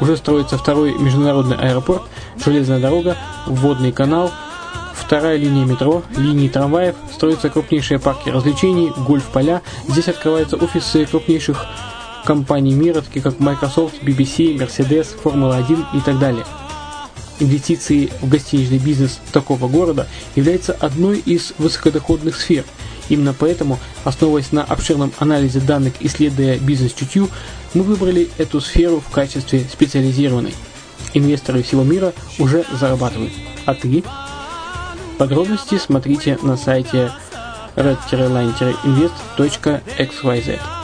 Уже строится второй международный аэропорт, железная дорога, водный канал, вторая линия метро, линии трамваев, строятся крупнейшие парки развлечений, гольф-поля, здесь открываются офисы крупнейших компаний мира, такие как Microsoft, BBC, Mercedes, Формула-1 и так далее. Инвестиции в гостиничный бизнес такого города является одной из высокодоходных сфер. Именно поэтому, основываясь на обширном анализе данных, исследуя бизнес-чутью, мы выбрали эту сферу в качестве специализированной. Инвесторы всего мира уже зарабатывают. А ты? Подробности смотрите на сайте red-line-invest.xyz.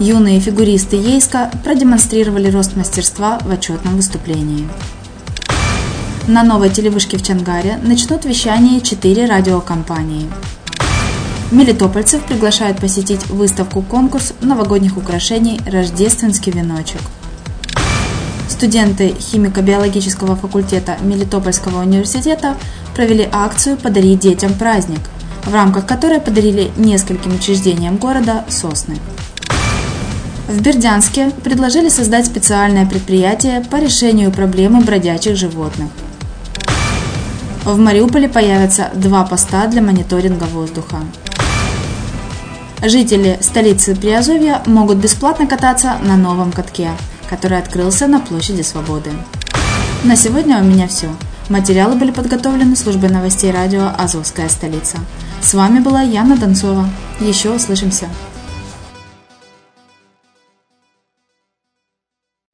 Юные фигуристы Ейска продемонстрировали рост мастерства в отчетном выступлении. На новой телевышке в Чангаре начнут вещание четыре радиокомпании. Мелитопольцев приглашают посетить выставку-конкурс новогодних украшений «Рождественский веночек». Студенты химико-биологического факультета Мелитопольского университета провели акцию «Подари детям праздник», в рамках которой подарили нескольким учреждениям города сосны. В Бердянске предложили создать специальное предприятие по решению проблемы бродячих животных. В Мариуполе появятся два поста для мониторинга воздуха. Жители столицы Приазовья могут бесплатно кататься на новом катке, который открылся на площади Свободы. На сегодня у меня все. Материалы были подготовлены службой новостей радио «Азовская столица». С вами была Яна Донцова. Еще услышимся.